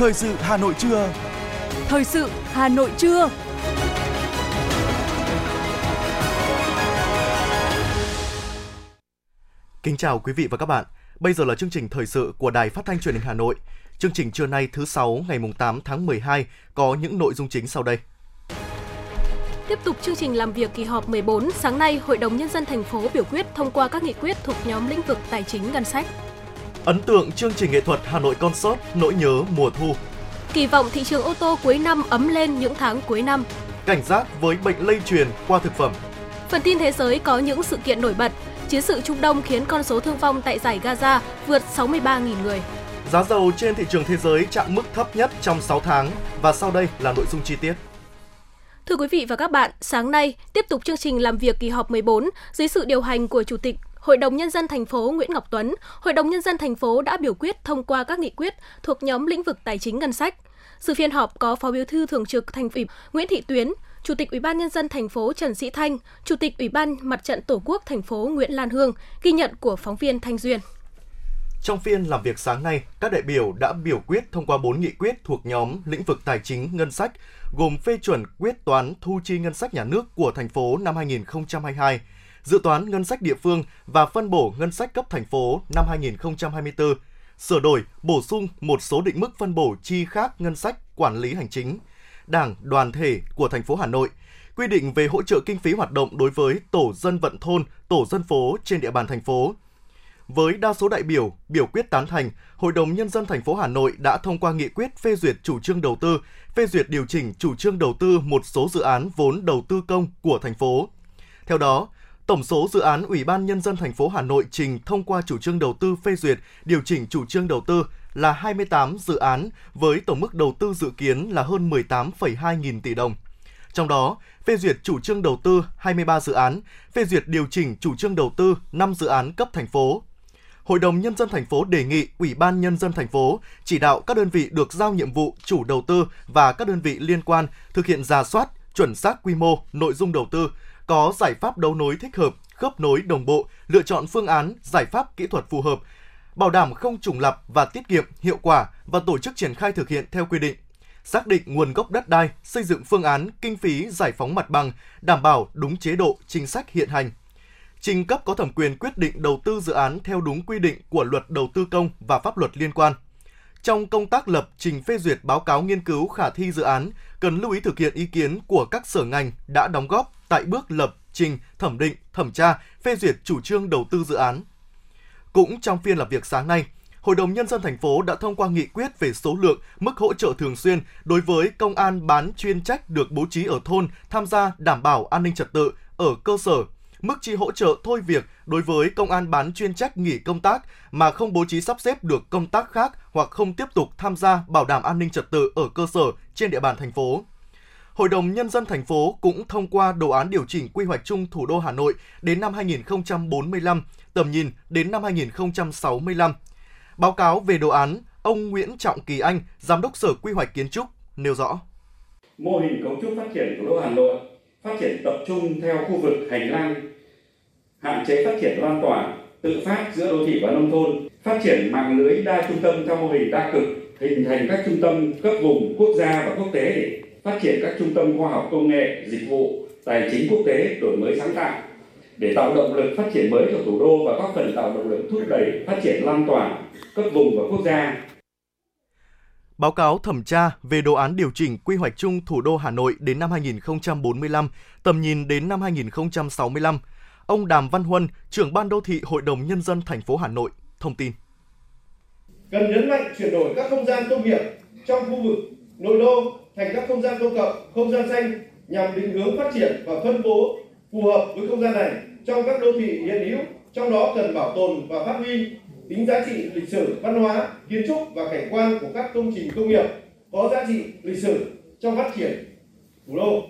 Thời sự Hà Nội trưa. Thời sự Hà Nội trưa. Kính chào quý vị và các bạn. Bây giờ là chương trình thời sự của Đài Phát thanh Truyền hình Hà Nội. Chương trình trưa nay thứ sáu ngày 8 tháng 12 có những nội dung chính sau đây. Tiếp tục chương trình làm việc kỳ họp 14, sáng nay Hội đồng nhân dân thành phố biểu quyết thông qua các nghị quyết thuộc nhóm lĩnh vực tài chính ngân sách. Ấn tượng chương trình nghệ thuật Hà Nội Concert Nỗi nhớ mùa thu. Kỳ vọng thị trường ô tô cuối năm ấm lên những tháng cuối năm. Cảnh giác với bệnh lây truyền qua thực phẩm. Phần tin thế giới có những sự kiện nổi bật. Chiến sự Trung Đông khiến con số thương vong tại giải Gaza vượt 63.000 người. Giá dầu trên thị trường thế giới chạm mức thấp nhất trong 6 tháng và sau đây là nội dung chi tiết. Thưa quý vị và các bạn, sáng nay tiếp tục chương trình làm việc kỳ họp 14 dưới sự điều hành của Chủ tịch Hội đồng nhân dân thành phố Nguyễn Ngọc Tuấn, Hội đồng nhân dân thành phố đã biểu quyết thông qua các nghị quyết thuộc nhóm lĩnh vực tài chính ngân sách. Sự phiên họp có Phó Bí thư Thường trực Thành ủy Nguyễn Thị Tuyến, Chủ tịch Ủy ban nhân dân thành phố Trần Sĩ Thanh, Chủ tịch Ủy ban Mặt trận Tổ quốc thành phố Nguyễn Lan Hương, ghi nhận của phóng viên Thanh Duyên. Trong phiên làm việc sáng nay, các đại biểu đã biểu quyết thông qua 4 nghị quyết thuộc nhóm lĩnh vực tài chính ngân sách, gồm phê chuẩn quyết toán thu chi ngân sách nhà nước của thành phố năm 2022, dự toán ngân sách địa phương và phân bổ ngân sách cấp thành phố năm 2024, sửa đổi, bổ sung một số định mức phân bổ chi khác ngân sách quản lý hành chính, đảng, đoàn thể của thành phố Hà Nội, quy định về hỗ trợ kinh phí hoạt động đối với tổ dân vận thôn, tổ dân phố trên địa bàn thành phố. Với đa số đại biểu biểu quyết tán thành, Hội đồng nhân dân thành phố Hà Nội đã thông qua nghị quyết phê duyệt chủ trương đầu tư, phê duyệt điều chỉnh chủ trương đầu tư một số dự án vốn đầu tư công của thành phố. Theo đó, Tổng số dự án Ủy ban Nhân dân thành phố Hà Nội trình thông qua chủ trương đầu tư phê duyệt điều chỉnh chủ trương đầu tư là 28 dự án với tổng mức đầu tư dự kiến là hơn 18,2 nghìn tỷ đồng. Trong đó, phê duyệt chủ trương đầu tư 23 dự án, phê duyệt điều chỉnh chủ trương đầu tư 5 dự án cấp thành phố. Hội đồng nhân dân thành phố đề nghị Ủy ban nhân dân thành phố chỉ đạo các đơn vị được giao nhiệm vụ chủ đầu tư và các đơn vị liên quan thực hiện ra soát, chuẩn xác quy mô, nội dung đầu tư, có giải pháp đấu nối thích hợp, khớp nối đồng bộ, lựa chọn phương án, giải pháp kỹ thuật phù hợp, bảo đảm không trùng lập và tiết kiệm, hiệu quả và tổ chức triển khai thực hiện theo quy định. Xác định nguồn gốc đất đai, xây dựng phương án kinh phí giải phóng mặt bằng, đảm bảo đúng chế độ, chính sách hiện hành. Trình cấp có thẩm quyền quyết định đầu tư dự án theo đúng quy định của luật đầu tư công và pháp luật liên quan. Trong công tác lập trình phê duyệt báo cáo nghiên cứu khả thi dự án, cần lưu ý thực hiện ý kiến của các sở ngành đã đóng góp tại bước lập trình, thẩm định, thẩm tra, phê duyệt chủ trương đầu tư dự án. Cũng trong phiên làm việc sáng nay, Hội đồng Nhân dân thành phố đã thông qua nghị quyết về số lượng, mức hỗ trợ thường xuyên đối với công an bán chuyên trách được bố trí ở thôn tham gia đảm bảo an ninh trật tự ở cơ sở mức chi hỗ trợ thôi việc đối với công an bán chuyên trách nghỉ công tác mà không bố trí sắp xếp được công tác khác hoặc không tiếp tục tham gia bảo đảm an ninh trật tự ở cơ sở trên địa bàn thành phố. Hội đồng Nhân dân thành phố cũng thông qua đồ án điều chỉnh quy hoạch chung thủ đô Hà Nội đến năm 2045, tầm nhìn đến năm 2065. Báo cáo về đồ án, ông Nguyễn Trọng Kỳ Anh, Giám đốc Sở Quy hoạch Kiến trúc, nêu rõ. Mô hình cấu trúc phát triển thủ đô Hà Nội phát triển tập trung theo khu vực hành lang, hạn chế phát triển lan tỏa, tự phát giữa đô thị và nông thôn, phát triển mạng lưới đa trung tâm theo mô hình đa cực, hình thành các trung tâm cấp vùng quốc gia và quốc tế để phát triển các trung tâm khoa học công nghệ, dịch vụ, tài chính quốc tế, đổi mới sáng tạo để tạo động lực phát triển mới cho thủ đô và góp phần tạo động lực thúc đẩy phát triển lan tỏa cấp vùng và quốc gia Báo cáo thẩm tra về đồ án điều chỉnh quy hoạch chung thủ đô Hà Nội đến năm 2045, tầm nhìn đến năm 2065. Ông Đàm Văn Huân, trưởng ban đô thị Hội đồng Nhân dân thành phố Hà Nội, thông tin. Cần nhấn mạnh chuyển đổi các không gian công nghiệp trong khu vực nội đô thành các không gian công cộng, không gian xanh nhằm định hướng phát triển và phân bố phù hợp với không gian này trong các đô thị hiện hữu, trong đó cần bảo tồn và phát huy tính giá trị lịch sử, văn hóa, kiến trúc và cảnh quan của các công trình công nghiệp có giá trị lịch sử trong phát triển thủ đô.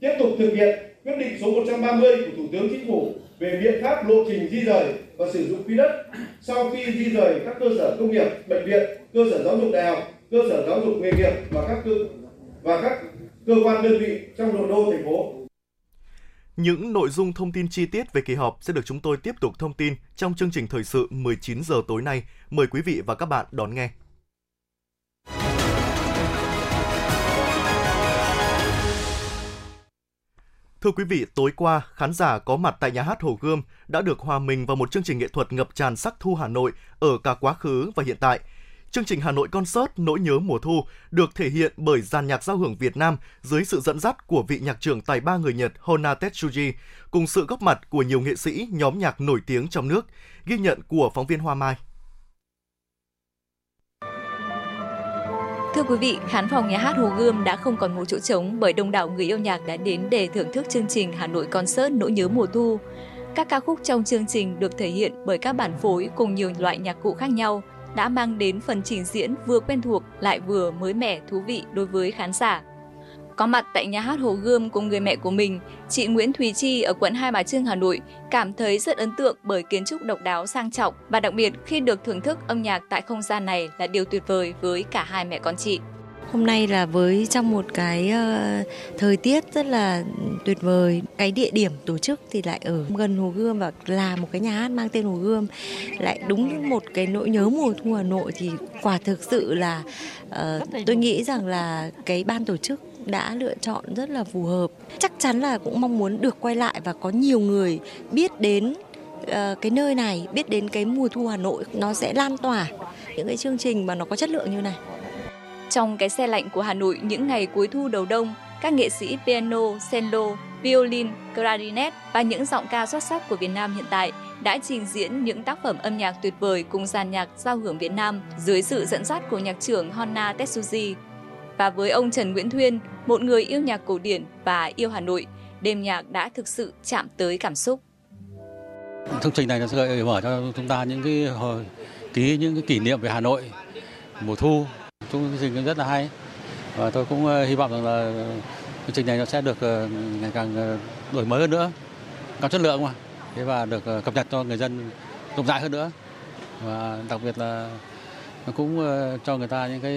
Tiếp tục thực hiện quyết định số 130 của Thủ tướng Chính phủ về biện pháp lộ trình di rời và sử dụng quỹ đất sau khi di rời các cơ sở công nghiệp, bệnh viện, cơ sở giáo dục đại học, cơ sở giáo dục nghề nghiệp và các cơ và các cơ quan đơn vị trong nội đô thành phố. Những nội dung thông tin chi tiết về kỳ họp sẽ được chúng tôi tiếp tục thông tin trong chương trình thời sự 19 giờ tối nay. Mời quý vị và các bạn đón nghe. Thưa quý vị, tối qua, khán giả có mặt tại nhà hát Hồ Gươm đã được hòa mình vào một chương trình nghệ thuật ngập tràn sắc thu Hà Nội ở cả quá khứ và hiện tại – Chương trình Hà Nội Concert Nỗi nhớ mùa thu được thể hiện bởi dàn nhạc giao hưởng Việt Nam dưới sự dẫn dắt của vị nhạc trưởng tài ba người Nhật Hona Tetsuji, cùng sự góp mặt của nhiều nghệ sĩ, nhóm nhạc nổi tiếng trong nước. Ghi nhận của phóng viên Hoa Mai. Thưa quý vị, khán phòng nhà hát Hồ Gươm đã không còn một chỗ trống bởi đông đảo người yêu nhạc đã đến để thưởng thức chương trình Hà Nội Concert Nỗi nhớ mùa thu. Các ca khúc trong chương trình được thể hiện bởi các bản phối cùng nhiều loại nhạc cụ khác nhau, đã mang đến phần trình diễn vừa quen thuộc lại vừa mới mẻ thú vị đối với khán giả. Có mặt tại nhà hát Hồ Gươm cùng người mẹ của mình, chị Nguyễn Thùy Chi ở quận Hai Bà Trưng, Hà Nội cảm thấy rất ấn tượng bởi kiến trúc độc đáo sang trọng và đặc biệt khi được thưởng thức âm nhạc tại không gian này là điều tuyệt vời với cả hai mẹ con chị. Hôm nay là với trong một cái uh, thời tiết rất là tuyệt vời. Cái địa điểm tổ chức thì lại ở gần Hồ Gươm và là một cái nhà hát mang tên Hồ Gươm. Lại đúng một cái nỗi nhớ mùa thu Hà Nội thì quả thực sự là uh, tôi nghĩ rằng là cái ban tổ chức đã lựa chọn rất là phù hợp. Chắc chắn là cũng mong muốn được quay lại và có nhiều người biết đến uh, cái nơi này, biết đến cái mùa thu Hà Nội nó sẽ lan tỏa những cái chương trình mà nó có chất lượng như này. Trong cái xe lạnh của Hà Nội những ngày cuối thu đầu đông, các nghệ sĩ piano, cello, violin, clarinet và những giọng ca xuất sắc của Việt Nam hiện tại đã trình diễn những tác phẩm âm nhạc tuyệt vời cùng dàn nhạc giao hưởng Việt Nam dưới sự dẫn dắt của nhạc trưởng Honna Tetsuji. Và với ông Trần Nguyễn Thuyên, một người yêu nhạc cổ điển và yêu Hà Nội, đêm nhạc đã thực sự chạm tới cảm xúc. Chương trình này nó sẽ gợi mở cho chúng ta những cái ký những cái kỷ niệm về Hà Nội mùa thu chương trình rất là hay và tôi cũng ờ, hy vọng rằng là chương trình này nó sẽ được ờ, ngày càng ờ, đổi mới hơn nữa cao chất lượng mà thế và được cập nhật cho người dân rộng rãi hơn nữa và đặc biệt là nó cũng cho người ta những cái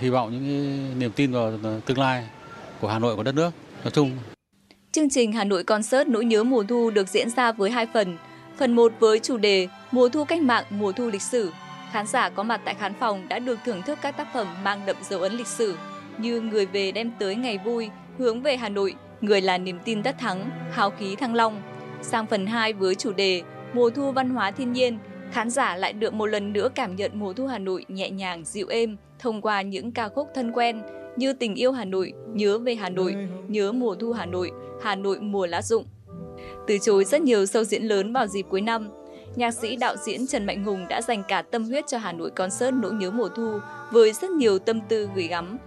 hy vọng những cái niềm tin vào tương lai của Hà Nội của đất nước nói chung. Chương trình Hà Nội Concert Nỗi nhớ mùa thu được diễn ra với hai phần. Phần 1 với chủ đề Mùa thu cách mạng, mùa thu lịch sử khán giả có mặt tại khán phòng đã được thưởng thức các tác phẩm mang đậm dấu ấn lịch sử như Người về đem tới ngày vui, Hướng về Hà Nội, Người là niềm tin tất thắng, Hào khí thăng long. Sang phần 2 với chủ đề Mùa thu văn hóa thiên nhiên, khán giả lại được một lần nữa cảm nhận mùa thu Hà Nội nhẹ nhàng, dịu êm thông qua những ca khúc thân quen như Tình yêu Hà Nội, Nhớ về Hà Nội, Nhớ mùa thu Hà Nội, Hà Nội mùa lá rụng. Từ chối rất nhiều show diễn lớn vào dịp cuối năm, nhạc sĩ đạo diễn Trần Mạnh Hùng đã dành cả tâm huyết cho Hà Nội Concert Nỗi nhớ mùa thu với rất nhiều tâm tư gửi gắm.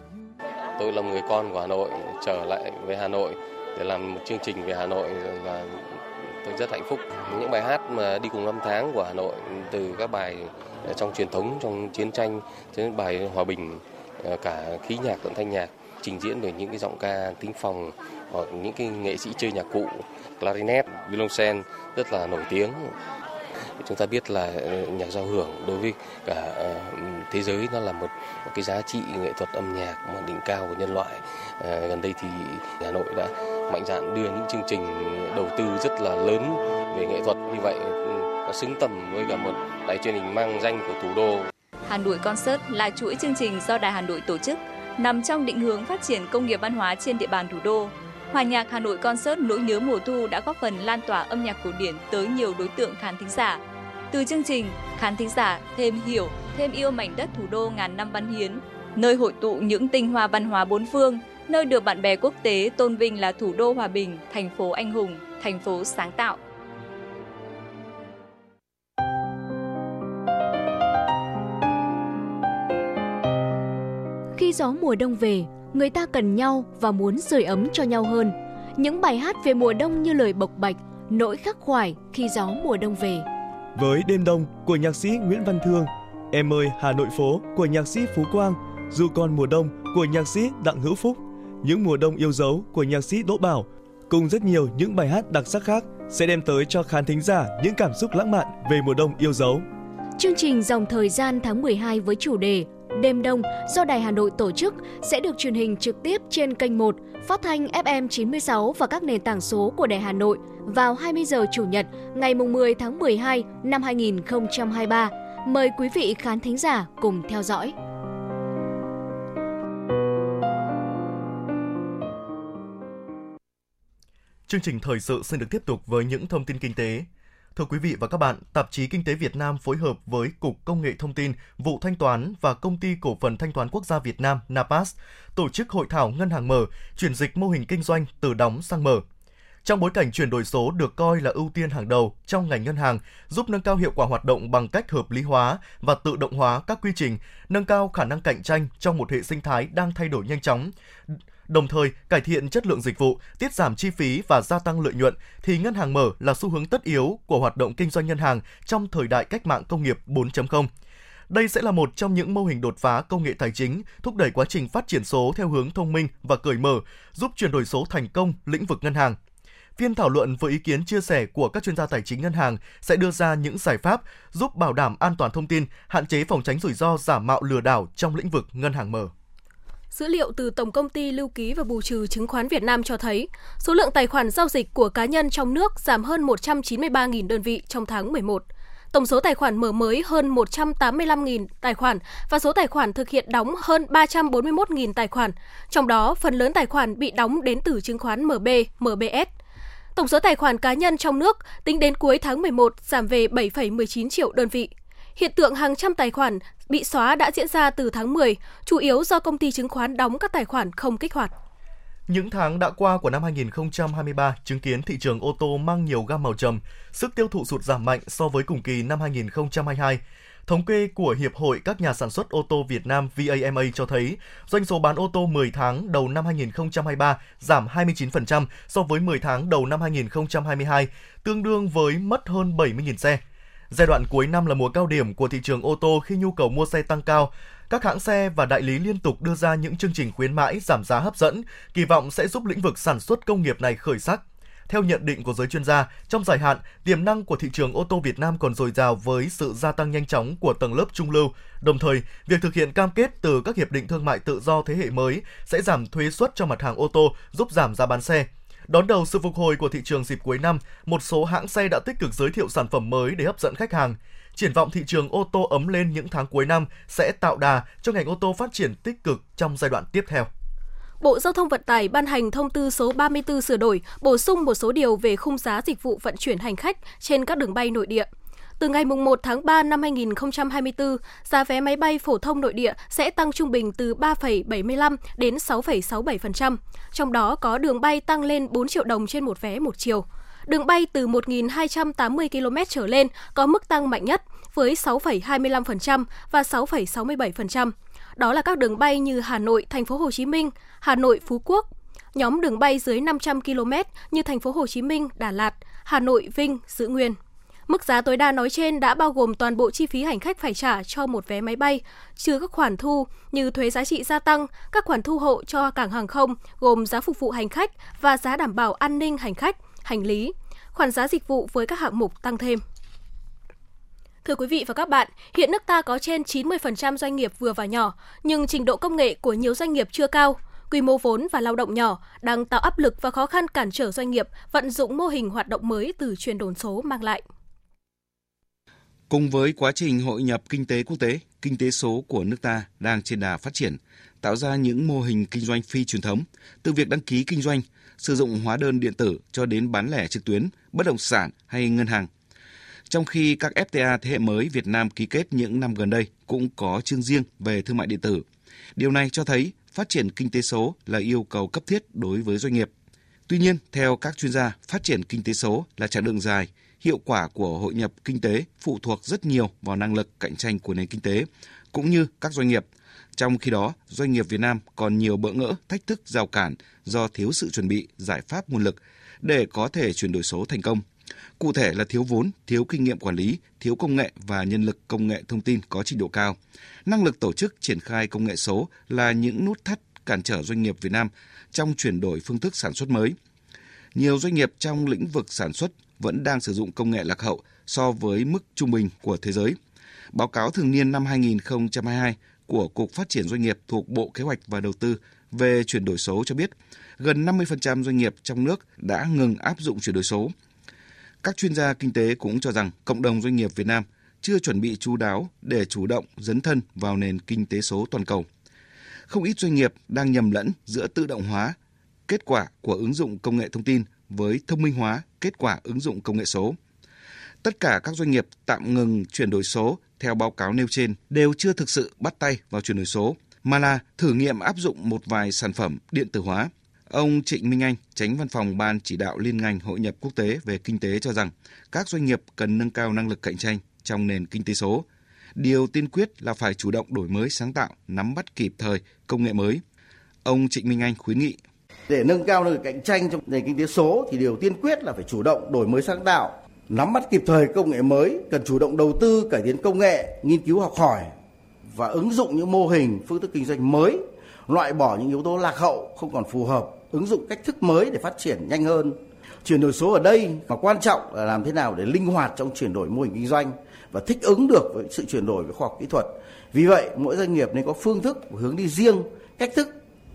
Tôi là người con của Hà Nội, trở lại với Hà Nội để làm một chương trình về Hà Nội và tôi rất hạnh phúc. Những bài hát mà đi cùng năm tháng của Hà Nội từ các bài trong truyền thống, trong chiến tranh, đến bài hòa bình, ờ, cả khí nhạc lẫn thanh nhạc trình diễn bởi những cái giọng ca tính phòng hoặc những cái nghệ sĩ chơi nhạc cụ clarinet, violoncel rất là nổi tiếng chúng ta biết là ờ, nhạc giao hưởng đối với cả ờ, thế giới nó là một, một cái giá trị nghệ thuật âm nhạc mà đỉnh cao của nhân loại. Ờ, gần đây thì Hà Nội đã mạnh dạn đưa những chương trình đầu tư rất là lớn về nghệ thuật. Như vậy ừ, nó xứng tầm với cả một đài truyền hình mang danh của thủ đô. Hà Nội Concert là chuỗi chương trình do Đài Hà Nội tổ chức, nằm trong định hướng phát triển công nghiệp văn hóa trên địa bàn thủ đô. Hòa nhạc Hà Nội Concert Nỗi nhớ mùa thu đã góp phần lan tỏa âm nhạc cổ điển tới nhiều đối tượng khán thính giả. Từ chương trình, khán thính giả thêm hiểu, thêm yêu mảnh đất thủ đô ngàn năm văn hiến, nơi hội tụ những tinh hoa văn hóa bốn phương, nơi được bạn bè quốc tế tôn vinh là thủ đô hòa bình, thành phố anh hùng, thành phố sáng tạo. Khi gió mùa đông về, người ta cần nhau và muốn sưởi ấm cho nhau hơn. Những bài hát về mùa đông như lời bộc bạch, nỗi khắc khoải khi gió mùa đông về. Với Đêm Đông của nhạc sĩ Nguyễn Văn Thương, Em ơi Hà Nội phố của nhạc sĩ Phú Quang, Dù còn mùa đông của nhạc sĩ Đặng Hữu Phúc, Những mùa đông yêu dấu của nhạc sĩ Đỗ Bảo, cùng rất nhiều những bài hát đặc sắc khác sẽ đem tới cho khán thính giả những cảm xúc lãng mạn về mùa đông yêu dấu. Chương trình dòng thời gian tháng 12 với chủ đề Đêm Đông do Đài Hà Nội tổ chức sẽ được truyền hình trực tiếp trên kênh 1, phát thanh FM 96 và các nền tảng số của Đài Hà Nội vào 20 giờ Chủ nhật ngày 10 tháng 12 năm 2023. Mời quý vị khán thính giả cùng theo dõi. Chương trình thời sự xin được tiếp tục với những thông tin kinh tế. Thưa quý vị và các bạn, Tạp chí Kinh tế Việt Nam phối hợp với Cục Công nghệ Thông tin, Vụ Thanh toán và Công ty Cổ phần Thanh toán Quốc gia Việt Nam NAPAS tổ chức hội thảo ngân hàng mở, chuyển dịch mô hình kinh doanh từ đóng sang mở. Trong bối cảnh chuyển đổi số được coi là ưu tiên hàng đầu trong ngành ngân hàng, giúp nâng cao hiệu quả hoạt động bằng cách hợp lý hóa và tự động hóa các quy trình, nâng cao khả năng cạnh tranh trong một hệ sinh thái đang thay đổi nhanh chóng, đồng thời cải thiện chất lượng dịch vụ, tiết giảm chi phí và gia tăng lợi nhuận thì ngân hàng mở là xu hướng tất yếu của hoạt động kinh doanh ngân hàng trong thời đại cách mạng công nghiệp 4.0. Đây sẽ là một trong những mô hình đột phá công nghệ tài chính, thúc đẩy quá trình phát triển số theo hướng thông minh và cởi mở, giúp chuyển đổi số thành công lĩnh vực ngân hàng. Phiên thảo luận với ý kiến chia sẻ của các chuyên gia tài chính ngân hàng sẽ đưa ra những giải pháp giúp bảo đảm an toàn thông tin, hạn chế phòng tránh rủi ro giả mạo lừa đảo trong lĩnh vực ngân hàng mở. Dữ liệu từ Tổng công ty Lưu ký và Bù trừ chứng khoán Việt Nam cho thấy, số lượng tài khoản giao dịch của cá nhân trong nước giảm hơn 193.000 đơn vị trong tháng 11. Tổng số tài khoản mở mới hơn 185.000 tài khoản và số tài khoản thực hiện đóng hơn 341.000 tài khoản. Trong đó, phần lớn tài khoản bị đóng đến từ chứng khoán MB, MBS. Tổng số tài khoản cá nhân trong nước tính đến cuối tháng 11 giảm về 7,19 triệu đơn vị. Hiện tượng hàng trăm tài khoản bị xóa đã diễn ra từ tháng 10, chủ yếu do công ty chứng khoán đóng các tài khoản không kích hoạt. Những tháng đã qua của năm 2023 chứng kiến thị trường ô tô mang nhiều gam màu trầm, sức tiêu thụ sụt giảm mạnh so với cùng kỳ năm 2022. Thống kê của Hiệp hội các nhà sản xuất ô tô Việt Nam VAMA cho thấy, doanh số bán ô tô 10 tháng đầu năm 2023 giảm 29% so với 10 tháng đầu năm 2022, tương đương với mất hơn 70.000 xe. Giai đoạn cuối năm là mùa cao điểm của thị trường ô tô khi nhu cầu mua xe tăng cao. Các hãng xe và đại lý liên tục đưa ra những chương trình khuyến mãi giảm giá hấp dẫn, kỳ vọng sẽ giúp lĩnh vực sản xuất công nghiệp này khởi sắc. Theo nhận định của giới chuyên gia, trong dài hạn, tiềm năng của thị trường ô tô Việt Nam còn dồi dào với sự gia tăng nhanh chóng của tầng lớp trung lưu. Đồng thời, việc thực hiện cam kết từ các hiệp định thương mại tự do thế hệ mới sẽ giảm thuế suất cho mặt hàng ô tô, giúp giảm giá bán xe. Đón đầu sự phục hồi của thị trường dịp cuối năm, một số hãng xe đã tích cực giới thiệu sản phẩm mới để hấp dẫn khách hàng. Triển vọng thị trường ô tô ấm lên những tháng cuối năm sẽ tạo đà cho ngành ô tô phát triển tích cực trong giai đoạn tiếp theo. Bộ Giao thông Vận tải ban hành thông tư số 34 sửa đổi, bổ sung một số điều về khung giá dịch vụ vận chuyển hành khách trên các đường bay nội địa. Từ ngày 1 tháng 3 năm 2024, giá vé máy bay phổ thông nội địa sẽ tăng trung bình từ 3,75 đến 6,67%, trong đó có đường bay tăng lên 4 triệu đồng trên một vé một chiều. Đường bay từ 1.280 km trở lên có mức tăng mạnh nhất với 6,25% và 6,67%. Đó là các đường bay như Hà Nội, Thành phố Hồ Chí Minh, Hà Nội, Phú Quốc. Nhóm đường bay dưới 500 km như Thành phố Hồ Chí Minh, Đà Lạt, Hà Nội, Vinh giữ nguyên. Mức giá tối đa nói trên đã bao gồm toàn bộ chi phí hành khách phải trả cho một vé máy bay, trừ các khoản thu như thuế giá trị gia tăng, các khoản thu hộ cho cảng hàng không gồm giá phục vụ hành khách và giá đảm bảo an ninh hành khách, hành lý, khoản giá dịch vụ với các hạng mục tăng thêm. Thưa quý vị và các bạn, hiện nước ta có trên 90% doanh nghiệp vừa và nhỏ, nhưng trình độ công nghệ của nhiều doanh nghiệp chưa cao. Quy mô vốn và lao động nhỏ đang tạo áp lực và khó khăn cản trở doanh nghiệp vận dụng mô hình hoạt động mới từ chuyển đổi số mang lại. Cùng với quá trình hội nhập kinh tế quốc tế, kinh tế số của nước ta đang trên đà phát triển, tạo ra những mô hình kinh doanh phi truyền thống, từ việc đăng ký kinh doanh, sử dụng hóa đơn điện tử cho đến bán lẻ trực tuyến, bất động sản hay ngân hàng. Trong khi các FTA thế hệ mới Việt Nam ký kết những năm gần đây cũng có chương riêng về thương mại điện tử. Điều này cho thấy phát triển kinh tế số là yêu cầu cấp thiết đối với doanh nghiệp. Tuy nhiên, theo các chuyên gia, phát triển kinh tế số là chặng đường dài, hiệu quả của hội nhập kinh tế phụ thuộc rất nhiều vào năng lực cạnh tranh của nền kinh tế cũng như các doanh nghiệp. Trong khi đó, doanh nghiệp Việt Nam còn nhiều bỡ ngỡ, thách thức rào cản do thiếu sự chuẩn bị, giải pháp nguồn lực để có thể chuyển đổi số thành công. Cụ thể là thiếu vốn, thiếu kinh nghiệm quản lý, thiếu công nghệ và nhân lực công nghệ thông tin có trình độ cao. Năng lực tổ chức triển khai công nghệ số là những nút thắt cản trở doanh nghiệp Việt Nam trong chuyển đổi phương thức sản xuất mới. Nhiều doanh nghiệp trong lĩnh vực sản xuất vẫn đang sử dụng công nghệ lạc hậu so với mức trung bình của thế giới. Báo cáo thường niên năm 2022 của Cục Phát triển Doanh nghiệp thuộc Bộ Kế hoạch và Đầu tư về chuyển đổi số cho biết, gần 50% doanh nghiệp trong nước đã ngừng áp dụng chuyển đổi số. Các chuyên gia kinh tế cũng cho rằng cộng đồng doanh nghiệp Việt Nam chưa chuẩn bị chú đáo để chủ động dấn thân vào nền kinh tế số toàn cầu. Không ít doanh nghiệp đang nhầm lẫn giữa tự động hóa, kết quả của ứng dụng công nghệ thông tin với thông minh hóa kết quả ứng dụng công nghệ số. Tất cả các doanh nghiệp tạm ngừng chuyển đổi số theo báo cáo nêu trên đều chưa thực sự bắt tay vào chuyển đổi số, mà là thử nghiệm áp dụng một vài sản phẩm điện tử hóa. Ông Trịnh Minh Anh, tránh văn phòng Ban chỉ đạo liên ngành hội nhập quốc tế về kinh tế cho rằng các doanh nghiệp cần nâng cao năng lực cạnh tranh trong nền kinh tế số. Điều tiên quyết là phải chủ động đổi mới sáng tạo, nắm bắt kịp thời công nghệ mới. Ông Trịnh Minh Anh khuyến nghị để nâng cao năng lực cạnh tranh trong nền kinh tế số thì điều tiên quyết là phải chủ động đổi mới sáng tạo, nắm bắt kịp thời công nghệ mới, cần chủ động đầu tư cải tiến công nghệ, nghiên cứu học hỏi và ứng dụng những mô hình phương thức kinh doanh mới, loại bỏ những yếu tố lạc hậu không còn phù hợp, ứng dụng cách thức mới để phát triển nhanh hơn. Chuyển đổi số ở đây mà quan trọng là làm thế nào để linh hoạt trong chuyển đổi mô hình kinh doanh và thích ứng được với sự chuyển đổi về khoa học kỹ thuật. Vì vậy, mỗi doanh nghiệp nên có phương thức hướng đi riêng, cách thức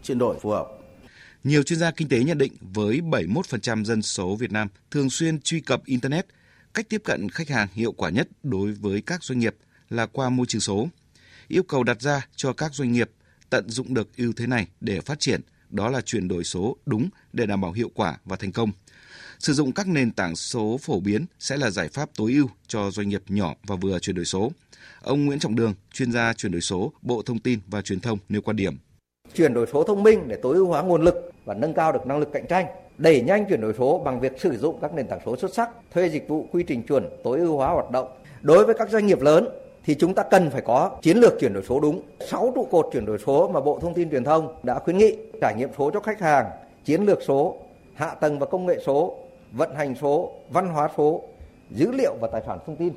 chuyển đổi phù hợp. Nhiều chuyên gia kinh tế nhận định với 71% dân số Việt Nam thường xuyên truy cập Internet, cách tiếp cận khách hàng hiệu quả nhất đối với các doanh nghiệp là qua môi trường số. Yêu cầu đặt ra cho các doanh nghiệp tận dụng được ưu thế này để phát triển, đó là chuyển đổi số đúng để đảm bảo hiệu quả và thành công. Sử dụng các nền tảng số phổ biến sẽ là giải pháp tối ưu cho doanh nghiệp nhỏ và vừa chuyển đổi số. Ông Nguyễn Trọng Đường, chuyên gia chuyển đổi số, Bộ Thông tin và Truyền thông nêu quan điểm chuyển đổi số thông minh để tối ưu hóa nguồn lực và nâng cao được năng lực cạnh tranh đẩy nhanh chuyển đổi số bằng việc sử dụng các nền tảng số xuất sắc thuê dịch vụ quy trình chuẩn tối ưu hóa hoạt động đối với các doanh nghiệp lớn thì chúng ta cần phải có chiến lược chuyển đổi số đúng. Sáu trụ cột chuyển đổi số mà Bộ Thông tin Truyền thông đã khuyến nghị trải nghiệm số cho khách hàng, chiến lược số, hạ tầng và công nghệ số, vận hành số, văn hóa số, dữ liệu và tài sản thông tin.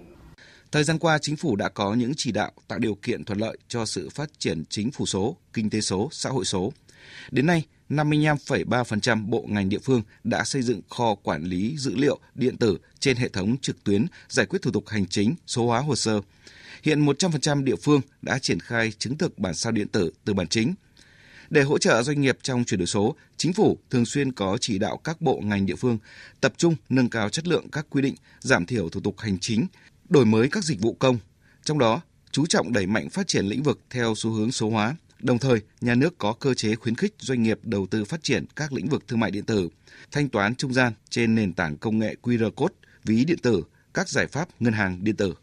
Thời gian qua, chính phủ đã có những chỉ đạo tạo điều kiện thuận lợi cho sự phát triển chính phủ số, kinh tế số, xã hội số. Đến nay, 55,3% bộ ngành địa phương đã xây dựng kho quản lý dữ liệu điện tử trên hệ thống trực tuyến giải quyết thủ tục hành chính, số hóa hồ sơ. Hiện 100% địa phương đã triển khai chứng thực bản sao điện tử từ bản chính. Để hỗ trợ doanh nghiệp trong chuyển đổi số, chính phủ thường xuyên có chỉ đạo các bộ ngành địa phương tập trung nâng cao chất lượng các quy định, giảm thiểu thủ tục hành chính, đổi mới các dịch vụ công, trong đó chú trọng đẩy mạnh phát triển lĩnh vực theo xu hướng số hóa. Đồng thời, nhà nước có cơ chế khuyến khích doanh nghiệp đầu tư phát triển các lĩnh vực thương mại điện tử, thanh toán trung gian trên nền tảng công nghệ QR code, ví điện tử, các giải pháp ngân hàng điện tử.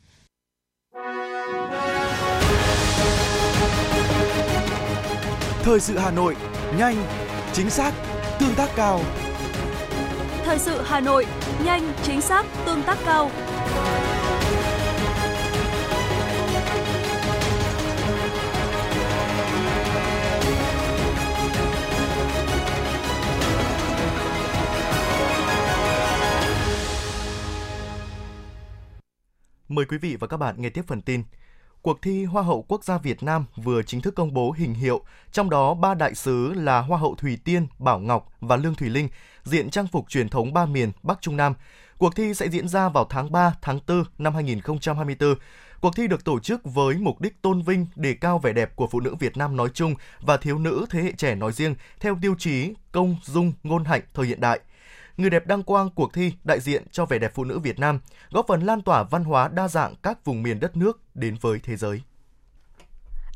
Thời sự Hà Nội, nhanh, chính xác, tương tác cao. Thời sự Hà Nội, nhanh, chính xác, tương tác cao. Mời quý vị và các bạn nghe tiếp phần tin. Cuộc thi Hoa hậu Quốc gia Việt Nam vừa chính thức công bố hình hiệu, trong đó ba đại sứ là Hoa hậu Thủy Tiên, Bảo Ngọc và Lương Thủy Linh, diện trang phục truyền thống ba miền Bắc Trung Nam. Cuộc thi sẽ diễn ra vào tháng 3, tháng 4 năm 2024. Cuộc thi được tổ chức với mục đích tôn vinh, đề cao vẻ đẹp của phụ nữ Việt Nam nói chung và thiếu nữ thế hệ trẻ nói riêng theo tiêu chí công, dung, ngôn hạnh thời hiện đại người đẹp đăng quang cuộc thi đại diện cho vẻ đẹp phụ nữ Việt Nam, góp phần lan tỏa văn hóa đa dạng các vùng miền đất nước đến với thế giới.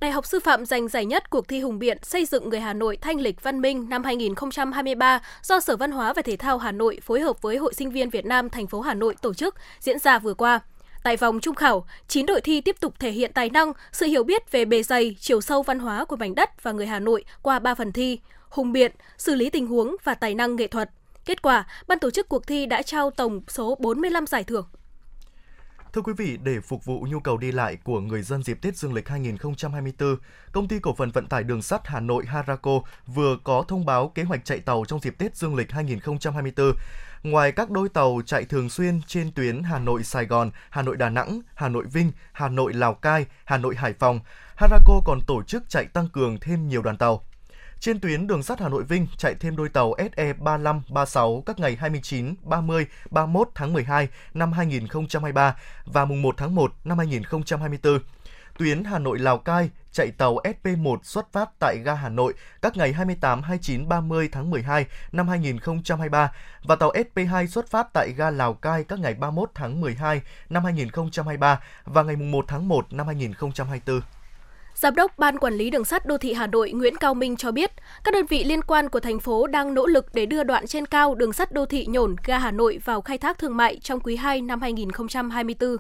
Đại học Sư phạm giành giải nhất cuộc thi hùng biện xây dựng người Hà Nội thanh lịch văn minh năm 2023 do Sở Văn hóa và Thể thao Hà Nội phối hợp với Hội sinh viên Việt Nam thành phố Hà Nội tổ chức diễn ra vừa qua. Tại vòng trung khảo, 9 đội thi tiếp tục thể hiện tài năng, sự hiểu biết về bề dày, chiều sâu văn hóa của mảnh đất và người Hà Nội qua 3 phần thi: hùng biện, xử lý tình huống và tài năng nghệ thuật. Kết quả, ban tổ chức cuộc thi đã trao tổng số 45 giải thưởng. Thưa quý vị, để phục vụ nhu cầu đi lại của người dân dịp Tết Dương lịch 2024, Công ty Cổ phần Vận tải Đường sắt Hà Nội Harako vừa có thông báo kế hoạch chạy tàu trong dịp Tết Dương lịch 2024. Ngoài các đôi tàu chạy thường xuyên trên tuyến Hà Nội Sài Gòn, Hà Nội Đà Nẵng, Hà Nội Vinh, Hà Nội Lào Cai, Hà Nội Hải Phòng, Harako còn tổ chức chạy tăng cường thêm nhiều đoàn tàu. Trên tuyến đường sắt Hà Nội Vinh chạy thêm đôi tàu SE 35, 36 các ngày 29, 30, 31 tháng 12 năm 2023 và mùng 1 tháng 1 năm 2024 tuyến Hà Nội Lào Cai chạy tàu SP1 xuất phát tại ga Hà Nội các ngày 28, 29, 30 tháng 12 năm 2023 và tàu SP2 xuất phát tại ga Lào Cai các ngày 31 tháng 12 năm 2023 và ngày 1 tháng 1 năm 2024. Giám đốc Ban Quản lý Đường sắt Đô thị Hà Nội Nguyễn Cao Minh cho biết, các đơn vị liên quan của thành phố đang nỗ lực để đưa đoạn trên cao đường sắt đô thị Nhổn ga Hà Nội vào khai thác thương mại trong quý 2 năm 2024.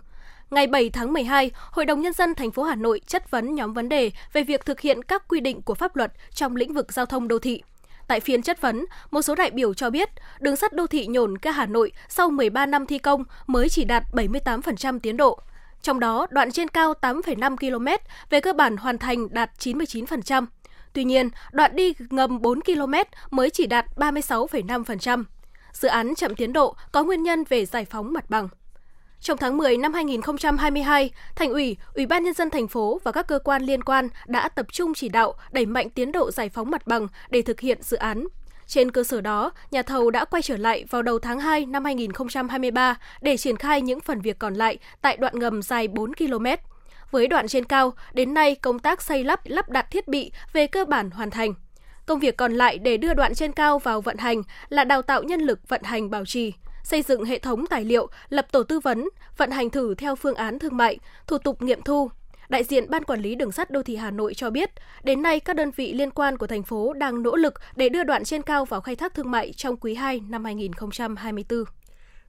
Ngày 7 tháng 12, Hội đồng Nhân dân thành phố Hà Nội chất vấn nhóm vấn đề về việc thực hiện các quy định của pháp luật trong lĩnh vực giao thông đô thị. Tại phiên chất vấn, một số đại biểu cho biết đường sắt đô thị nhổn ga Hà Nội sau 13 năm thi công mới chỉ đạt 78% tiến độ. Trong đó, đoạn trên cao 8,5 km về cơ bản hoàn thành đạt 99%. Tuy nhiên, đoạn đi ngầm 4 km mới chỉ đạt 36,5%. Dự án chậm tiến độ có nguyên nhân về giải phóng mặt bằng. Trong tháng 10 năm 2022, Thành ủy, Ủy ban nhân dân thành phố và các cơ quan liên quan đã tập trung chỉ đạo đẩy mạnh tiến độ giải phóng mặt bằng để thực hiện dự án. Trên cơ sở đó, nhà thầu đã quay trở lại vào đầu tháng 2 năm 2023 để triển khai những phần việc còn lại tại đoạn ngầm dài 4 km. Với đoạn trên cao, đến nay công tác xây lắp, lắp đặt thiết bị về cơ bản hoàn thành. Công việc còn lại để đưa đoạn trên cao vào vận hành là đào tạo nhân lực vận hành bảo trì, xây dựng hệ thống tài liệu, lập tổ tư vấn, vận hành thử theo phương án thương mại, thủ tục nghiệm thu. Đại diện Ban Quản lý Đường sắt Đô thị Hà Nội cho biết, đến nay các đơn vị liên quan của thành phố đang nỗ lực để đưa đoạn trên cao vào khai thác thương mại trong quý 2 năm 2024.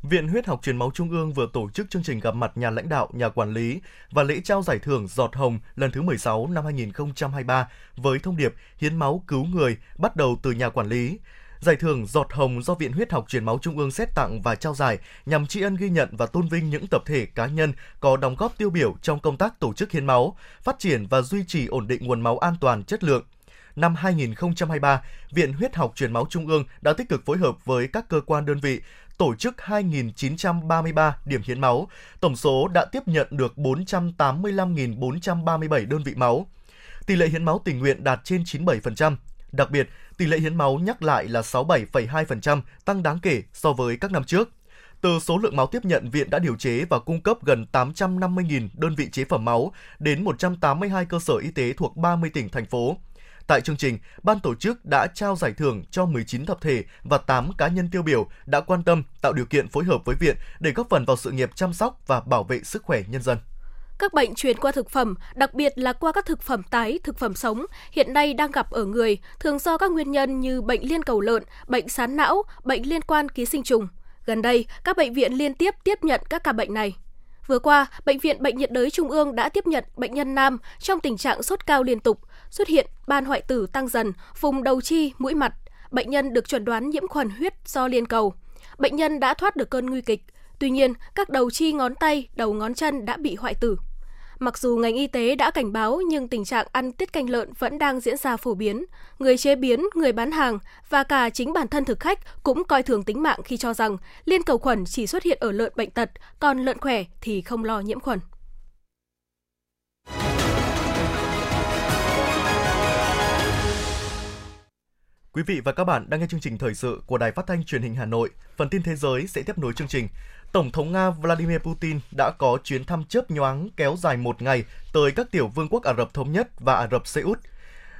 Viện Huyết học Truyền máu Trung ương vừa tổ chức chương trình gặp mặt nhà lãnh đạo, nhà quản lý và lễ trao giải thưởng Giọt Hồng lần thứ 16 năm 2023 với thông điệp Hiến máu cứu người bắt đầu từ nhà quản lý. Giải thưởng Giọt Hồng do Viện Huyết học Truyền máu Trung ương xét tặng và trao giải nhằm tri ân ghi nhận và tôn vinh những tập thể cá nhân có đóng góp tiêu biểu trong công tác tổ chức hiến máu, phát triển và duy trì ổn định nguồn máu an toàn chất lượng. Năm 2023, Viện Huyết học Truyền máu Trung ương đã tích cực phối hợp với các cơ quan đơn vị tổ chức 2.933 điểm hiến máu. Tổng số đã tiếp nhận được 485.437 đơn vị máu. Tỷ lệ hiến máu tình nguyện đạt trên 97%. Đặc biệt, tỷ lệ hiến máu nhắc lại là 67,2%, tăng đáng kể so với các năm trước. Từ số lượng máu tiếp nhận, viện đã điều chế và cung cấp gần 850.000 đơn vị chế phẩm máu đến 182 cơ sở y tế thuộc 30 tỉnh, thành phố. Tại chương trình, ban tổ chức đã trao giải thưởng cho 19 tập thể và 8 cá nhân tiêu biểu đã quan tâm tạo điều kiện phối hợp với viện để góp phần vào sự nghiệp chăm sóc và bảo vệ sức khỏe nhân dân. Các bệnh truyền qua thực phẩm, đặc biệt là qua các thực phẩm tái, thực phẩm sống, hiện nay đang gặp ở người, thường do các nguyên nhân như bệnh liên cầu lợn, bệnh sán não, bệnh liên quan ký sinh trùng. Gần đây, các bệnh viện liên tiếp tiếp nhận các ca bệnh này. Vừa qua, Bệnh viện Bệnh nhiệt đới Trung ương đã tiếp nhận bệnh nhân nam trong tình trạng sốt cao liên tục, xuất hiện ban hoại tử tăng dần, vùng đầu chi, mũi mặt. Bệnh nhân được chuẩn đoán nhiễm khuẩn huyết do liên cầu. Bệnh nhân đã thoát được cơn nguy kịch. Tuy nhiên, các đầu chi ngón tay, đầu ngón chân đã bị hoại tử. Mặc dù ngành y tế đã cảnh báo nhưng tình trạng ăn tiết canh lợn vẫn đang diễn ra phổ biến. Người chế biến, người bán hàng và cả chính bản thân thực khách cũng coi thường tính mạng khi cho rằng liên cầu khuẩn chỉ xuất hiện ở lợn bệnh tật, còn lợn khỏe thì không lo nhiễm khuẩn. Quý vị và các bạn đang nghe chương trình thời sự của Đài Phát thanh Truyền hình Hà Nội. Phần tin thế giới sẽ tiếp nối chương trình. Tổng thống Nga Vladimir Putin đã có chuyến thăm chớp nhoáng kéo dài một ngày tới các tiểu vương quốc Ả Rập Thống Nhất và Ả Rập Xê Út.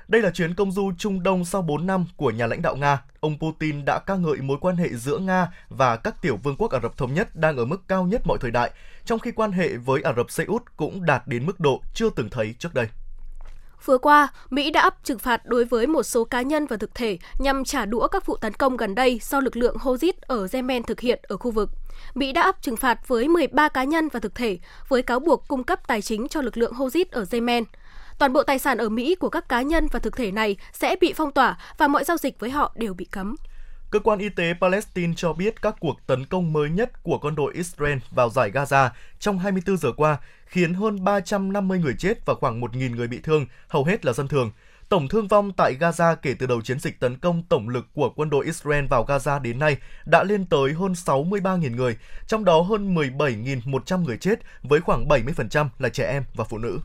Đây là chuyến công du Trung Đông sau 4 năm của nhà lãnh đạo Nga. Ông Putin đã ca ngợi mối quan hệ giữa Nga và các tiểu vương quốc Ả Rập Thống Nhất đang ở mức cao nhất mọi thời đại, trong khi quan hệ với Ả Rập Xê Út cũng đạt đến mức độ chưa từng thấy trước đây. Vừa qua, Mỹ đã áp trừng phạt đối với một số cá nhân và thực thể nhằm trả đũa các vụ tấn công gần đây do lực lượng Houthi ở Yemen thực hiện ở khu vực. Mỹ đã áp trừng phạt với 13 cá nhân và thực thể với cáo buộc cung cấp tài chính cho lực lượng Houthi ở Yemen. Toàn bộ tài sản ở Mỹ của các cá nhân và thực thể này sẽ bị phong tỏa và mọi giao dịch với họ đều bị cấm. Cơ quan y tế Palestine cho biết các cuộc tấn công mới nhất của quân đội Israel vào giải Gaza trong 24 giờ qua khiến hơn 350 người chết và khoảng 1.000 người bị thương, hầu hết là dân thường. Tổng thương vong tại Gaza kể từ đầu chiến dịch tấn công tổng lực của quân đội Israel vào Gaza đến nay đã lên tới hơn 63.000 người, trong đó hơn 17.100 người chết với khoảng 70% là trẻ em và phụ nữ.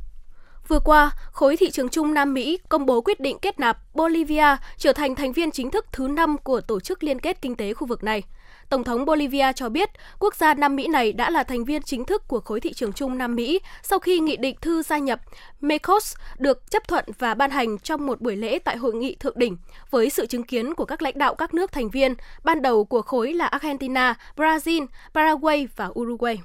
Vừa qua, khối thị trường chung Nam Mỹ công bố quyết định kết nạp Bolivia trở thành thành viên chính thức thứ 5 của Tổ chức Liên kết Kinh tế khu vực này. Tổng thống Bolivia cho biết quốc gia Nam Mỹ này đã là thành viên chính thức của khối thị trường chung Nam Mỹ sau khi nghị định thư gia nhập MECOS được chấp thuận và ban hành trong một buổi lễ tại hội nghị thượng đỉnh với sự chứng kiến của các lãnh đạo các nước thành viên, ban đầu của khối là Argentina, Brazil, Paraguay và Uruguay.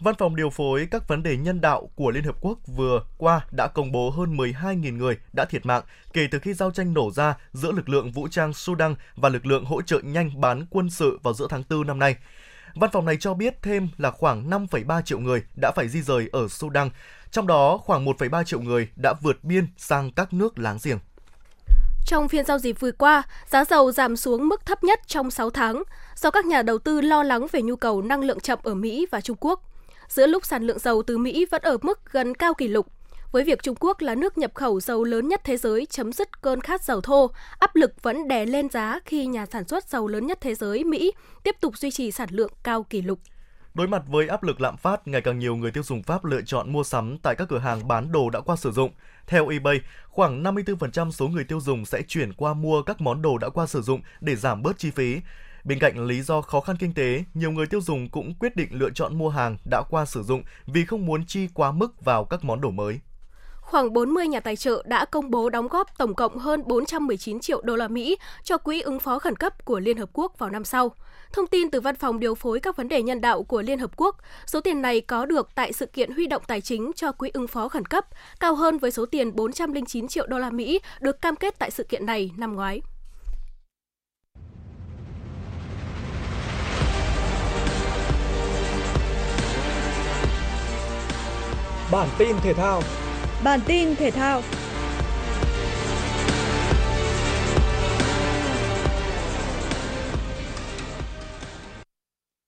Văn phòng điều phối các vấn đề nhân đạo của Liên Hợp Quốc vừa qua đã công bố hơn 12.000 người đã thiệt mạng kể từ khi giao tranh nổ ra giữa lực lượng vũ trang Sudan và lực lượng hỗ trợ nhanh bán quân sự vào giữa tháng 4 năm nay. Văn phòng này cho biết thêm là khoảng 5,3 triệu người đã phải di rời ở Sudan, trong đó khoảng 1,3 triệu người đã vượt biên sang các nước láng giềng. Trong phiên giao dịch vừa qua, giá dầu giảm xuống mức thấp nhất trong 6 tháng do các nhà đầu tư lo lắng về nhu cầu năng lượng chậm ở Mỹ và Trung Quốc. Giữa lúc sản lượng dầu từ Mỹ vẫn ở mức gần cao kỷ lục, với việc Trung Quốc là nước nhập khẩu dầu lớn nhất thế giới chấm dứt cơn khát dầu thô, áp lực vẫn đè lên giá khi nhà sản xuất dầu lớn nhất thế giới Mỹ tiếp tục duy trì sản lượng cao kỷ lục. Đối mặt với áp lực lạm phát, ngày càng nhiều người tiêu dùng Pháp lựa chọn mua sắm tại các cửa hàng bán đồ đã qua sử dụng. Theo eBay, khoảng 54% số người tiêu dùng sẽ chuyển qua mua các món đồ đã qua sử dụng để giảm bớt chi phí. Bên cạnh lý do khó khăn kinh tế, nhiều người tiêu dùng cũng quyết định lựa chọn mua hàng đã qua sử dụng vì không muốn chi quá mức vào các món đồ mới khoảng 40 nhà tài trợ đã công bố đóng góp tổng cộng hơn 419 triệu đô la Mỹ cho quỹ ứng phó khẩn cấp của Liên Hợp Quốc vào năm sau. Thông tin từ Văn phòng điều phối các vấn đề nhân đạo của Liên Hợp Quốc, số tiền này có được tại sự kiện huy động tài chính cho quỹ ứng phó khẩn cấp, cao hơn với số tiền 409 triệu đô la Mỹ được cam kết tại sự kiện này năm ngoái. Bản tin thể thao Bản tin thể thao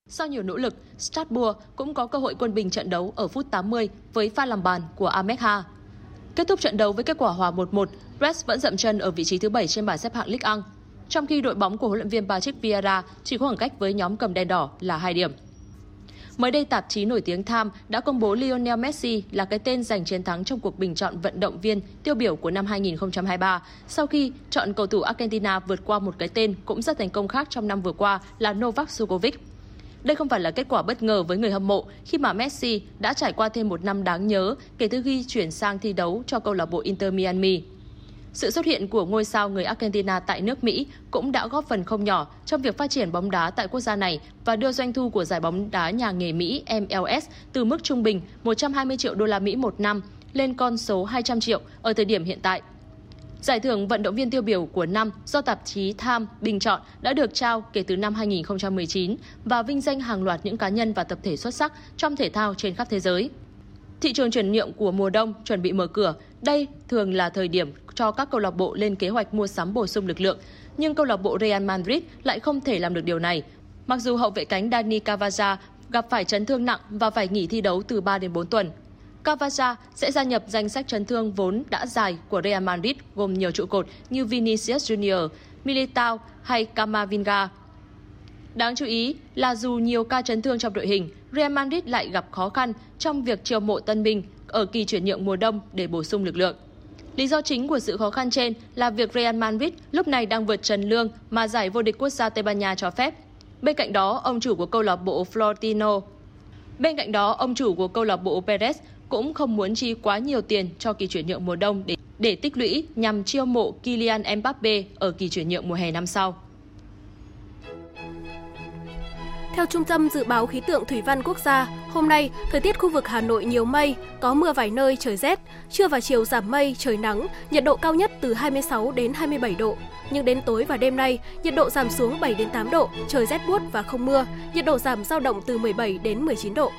Sau nhiều nỗ lực, Strasbourg cũng có cơ hội quân bình trận đấu ở phút 80 với pha làm bàn của Ahmed Ha. Kết thúc trận đấu với kết quả hòa 1-1, Brest vẫn dậm chân ở vị trí thứ 7 trên bảng xếp hạng Ligue 1, trong khi đội bóng của huấn luyện viên Patrick Vieira chỉ có khoảng cách với nhóm cầm đen đỏ là 2 điểm. Mới đây, tạp chí nổi tiếng Time đã công bố Lionel Messi là cái tên giành chiến thắng trong cuộc bình chọn vận động viên tiêu biểu của năm 2023 sau khi chọn cầu thủ Argentina vượt qua một cái tên cũng rất thành công khác trong năm vừa qua là Novak Djokovic. Đây không phải là kết quả bất ngờ với người hâm mộ khi mà Messi đã trải qua thêm một năm đáng nhớ kể từ khi chuyển sang thi đấu cho câu lạc bộ Inter Miami. Sự xuất hiện của ngôi sao người Argentina tại nước Mỹ cũng đã góp phần không nhỏ trong việc phát triển bóng đá tại quốc gia này và đưa doanh thu của giải bóng đá nhà nghề Mỹ MLS từ mức trung bình 120 triệu đô la Mỹ một năm lên con số 200 triệu ở thời điểm hiện tại. Giải thưởng vận động viên tiêu biểu của năm do tạp chí Time bình chọn đã được trao kể từ năm 2019 và vinh danh hàng loạt những cá nhân và tập thể xuất sắc trong thể thao trên khắp thế giới. Thị trường chuyển nhượng của mùa đông chuẩn bị mở cửa. Đây thường là thời điểm cho các câu lạc bộ lên kế hoạch mua sắm bổ sung lực lượng, nhưng câu lạc bộ Real Madrid lại không thể làm được điều này. Mặc dù hậu vệ cánh Dani Cavazza gặp phải chấn thương nặng và phải nghỉ thi đấu từ 3 đến 4 tuần. Cavazza sẽ gia nhập danh sách chấn thương vốn đã dài của Real Madrid gồm nhiều trụ cột như Vinicius Junior, Militao hay Camavinga. Đáng chú ý là dù nhiều ca chấn thương trong đội hình, Real Madrid lại gặp khó khăn trong việc chiêu mộ tân binh ở kỳ chuyển nhượng mùa đông để bổ sung lực lượng. Lý do chính của sự khó khăn trên là việc Real Madrid lúc này đang vượt trần lương mà giải vô địch quốc gia Tây Ban Nha cho phép. Bên cạnh đó, ông chủ của câu lạc bộ Florentino Bên cạnh đó, ông chủ của câu lạc bộ Perez cũng không muốn chi quá nhiều tiền cho kỳ chuyển nhượng mùa đông để, để tích lũy nhằm chiêu mộ Kylian Mbappe ở kỳ chuyển nhượng mùa hè năm sau. Theo Trung tâm Dự báo Khí tượng Thủy văn Quốc gia, hôm nay, thời tiết khu vực Hà Nội nhiều mây, có mưa vài nơi, trời rét, trưa và chiều giảm mây, trời nắng, nhiệt độ cao nhất từ 26 đến 27 độ. Nhưng đến tối và đêm nay, nhiệt độ giảm xuống 7 đến 8 độ, trời rét buốt và không mưa, nhiệt độ giảm dao động từ 17 đến 19 độ.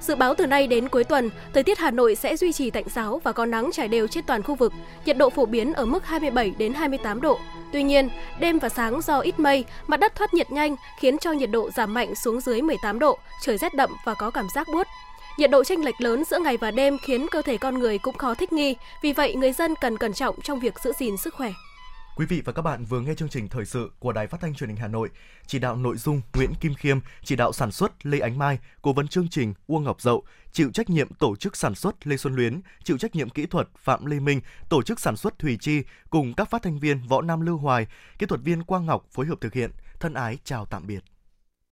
Dự báo từ nay đến cuối tuần, thời tiết Hà Nội sẽ duy trì tạnh giáo và có nắng trải đều trên toàn khu vực, nhiệt độ phổ biến ở mức 27 đến 28 độ. Tuy nhiên, đêm và sáng do ít mây, mặt đất thoát nhiệt nhanh khiến cho nhiệt độ giảm mạnh xuống dưới 18 độ, trời rét đậm và có cảm giác buốt. Nhiệt độ chênh lệch lớn giữa ngày và đêm khiến cơ thể con người cũng khó thích nghi, vì vậy người dân cần cẩn trọng trong việc giữ gìn sức khỏe. Quý vị và các bạn vừa nghe chương trình thời sự của Đài Phát thanh Truyền hình Hà Nội. Chỉ đạo nội dung Nguyễn Kim Khiêm, chỉ đạo sản xuất Lê Ánh Mai, cố vấn chương trình Uông Ngọc Dậu, chịu trách nhiệm tổ chức sản xuất Lê Xuân Luyến, chịu trách nhiệm kỹ thuật Phạm Lê Minh, tổ chức sản xuất Thùy Chi cùng các phát thanh viên Võ Nam Lưu Hoài, kỹ thuật viên Quang Ngọc phối hợp thực hiện. Thân ái chào tạm biệt.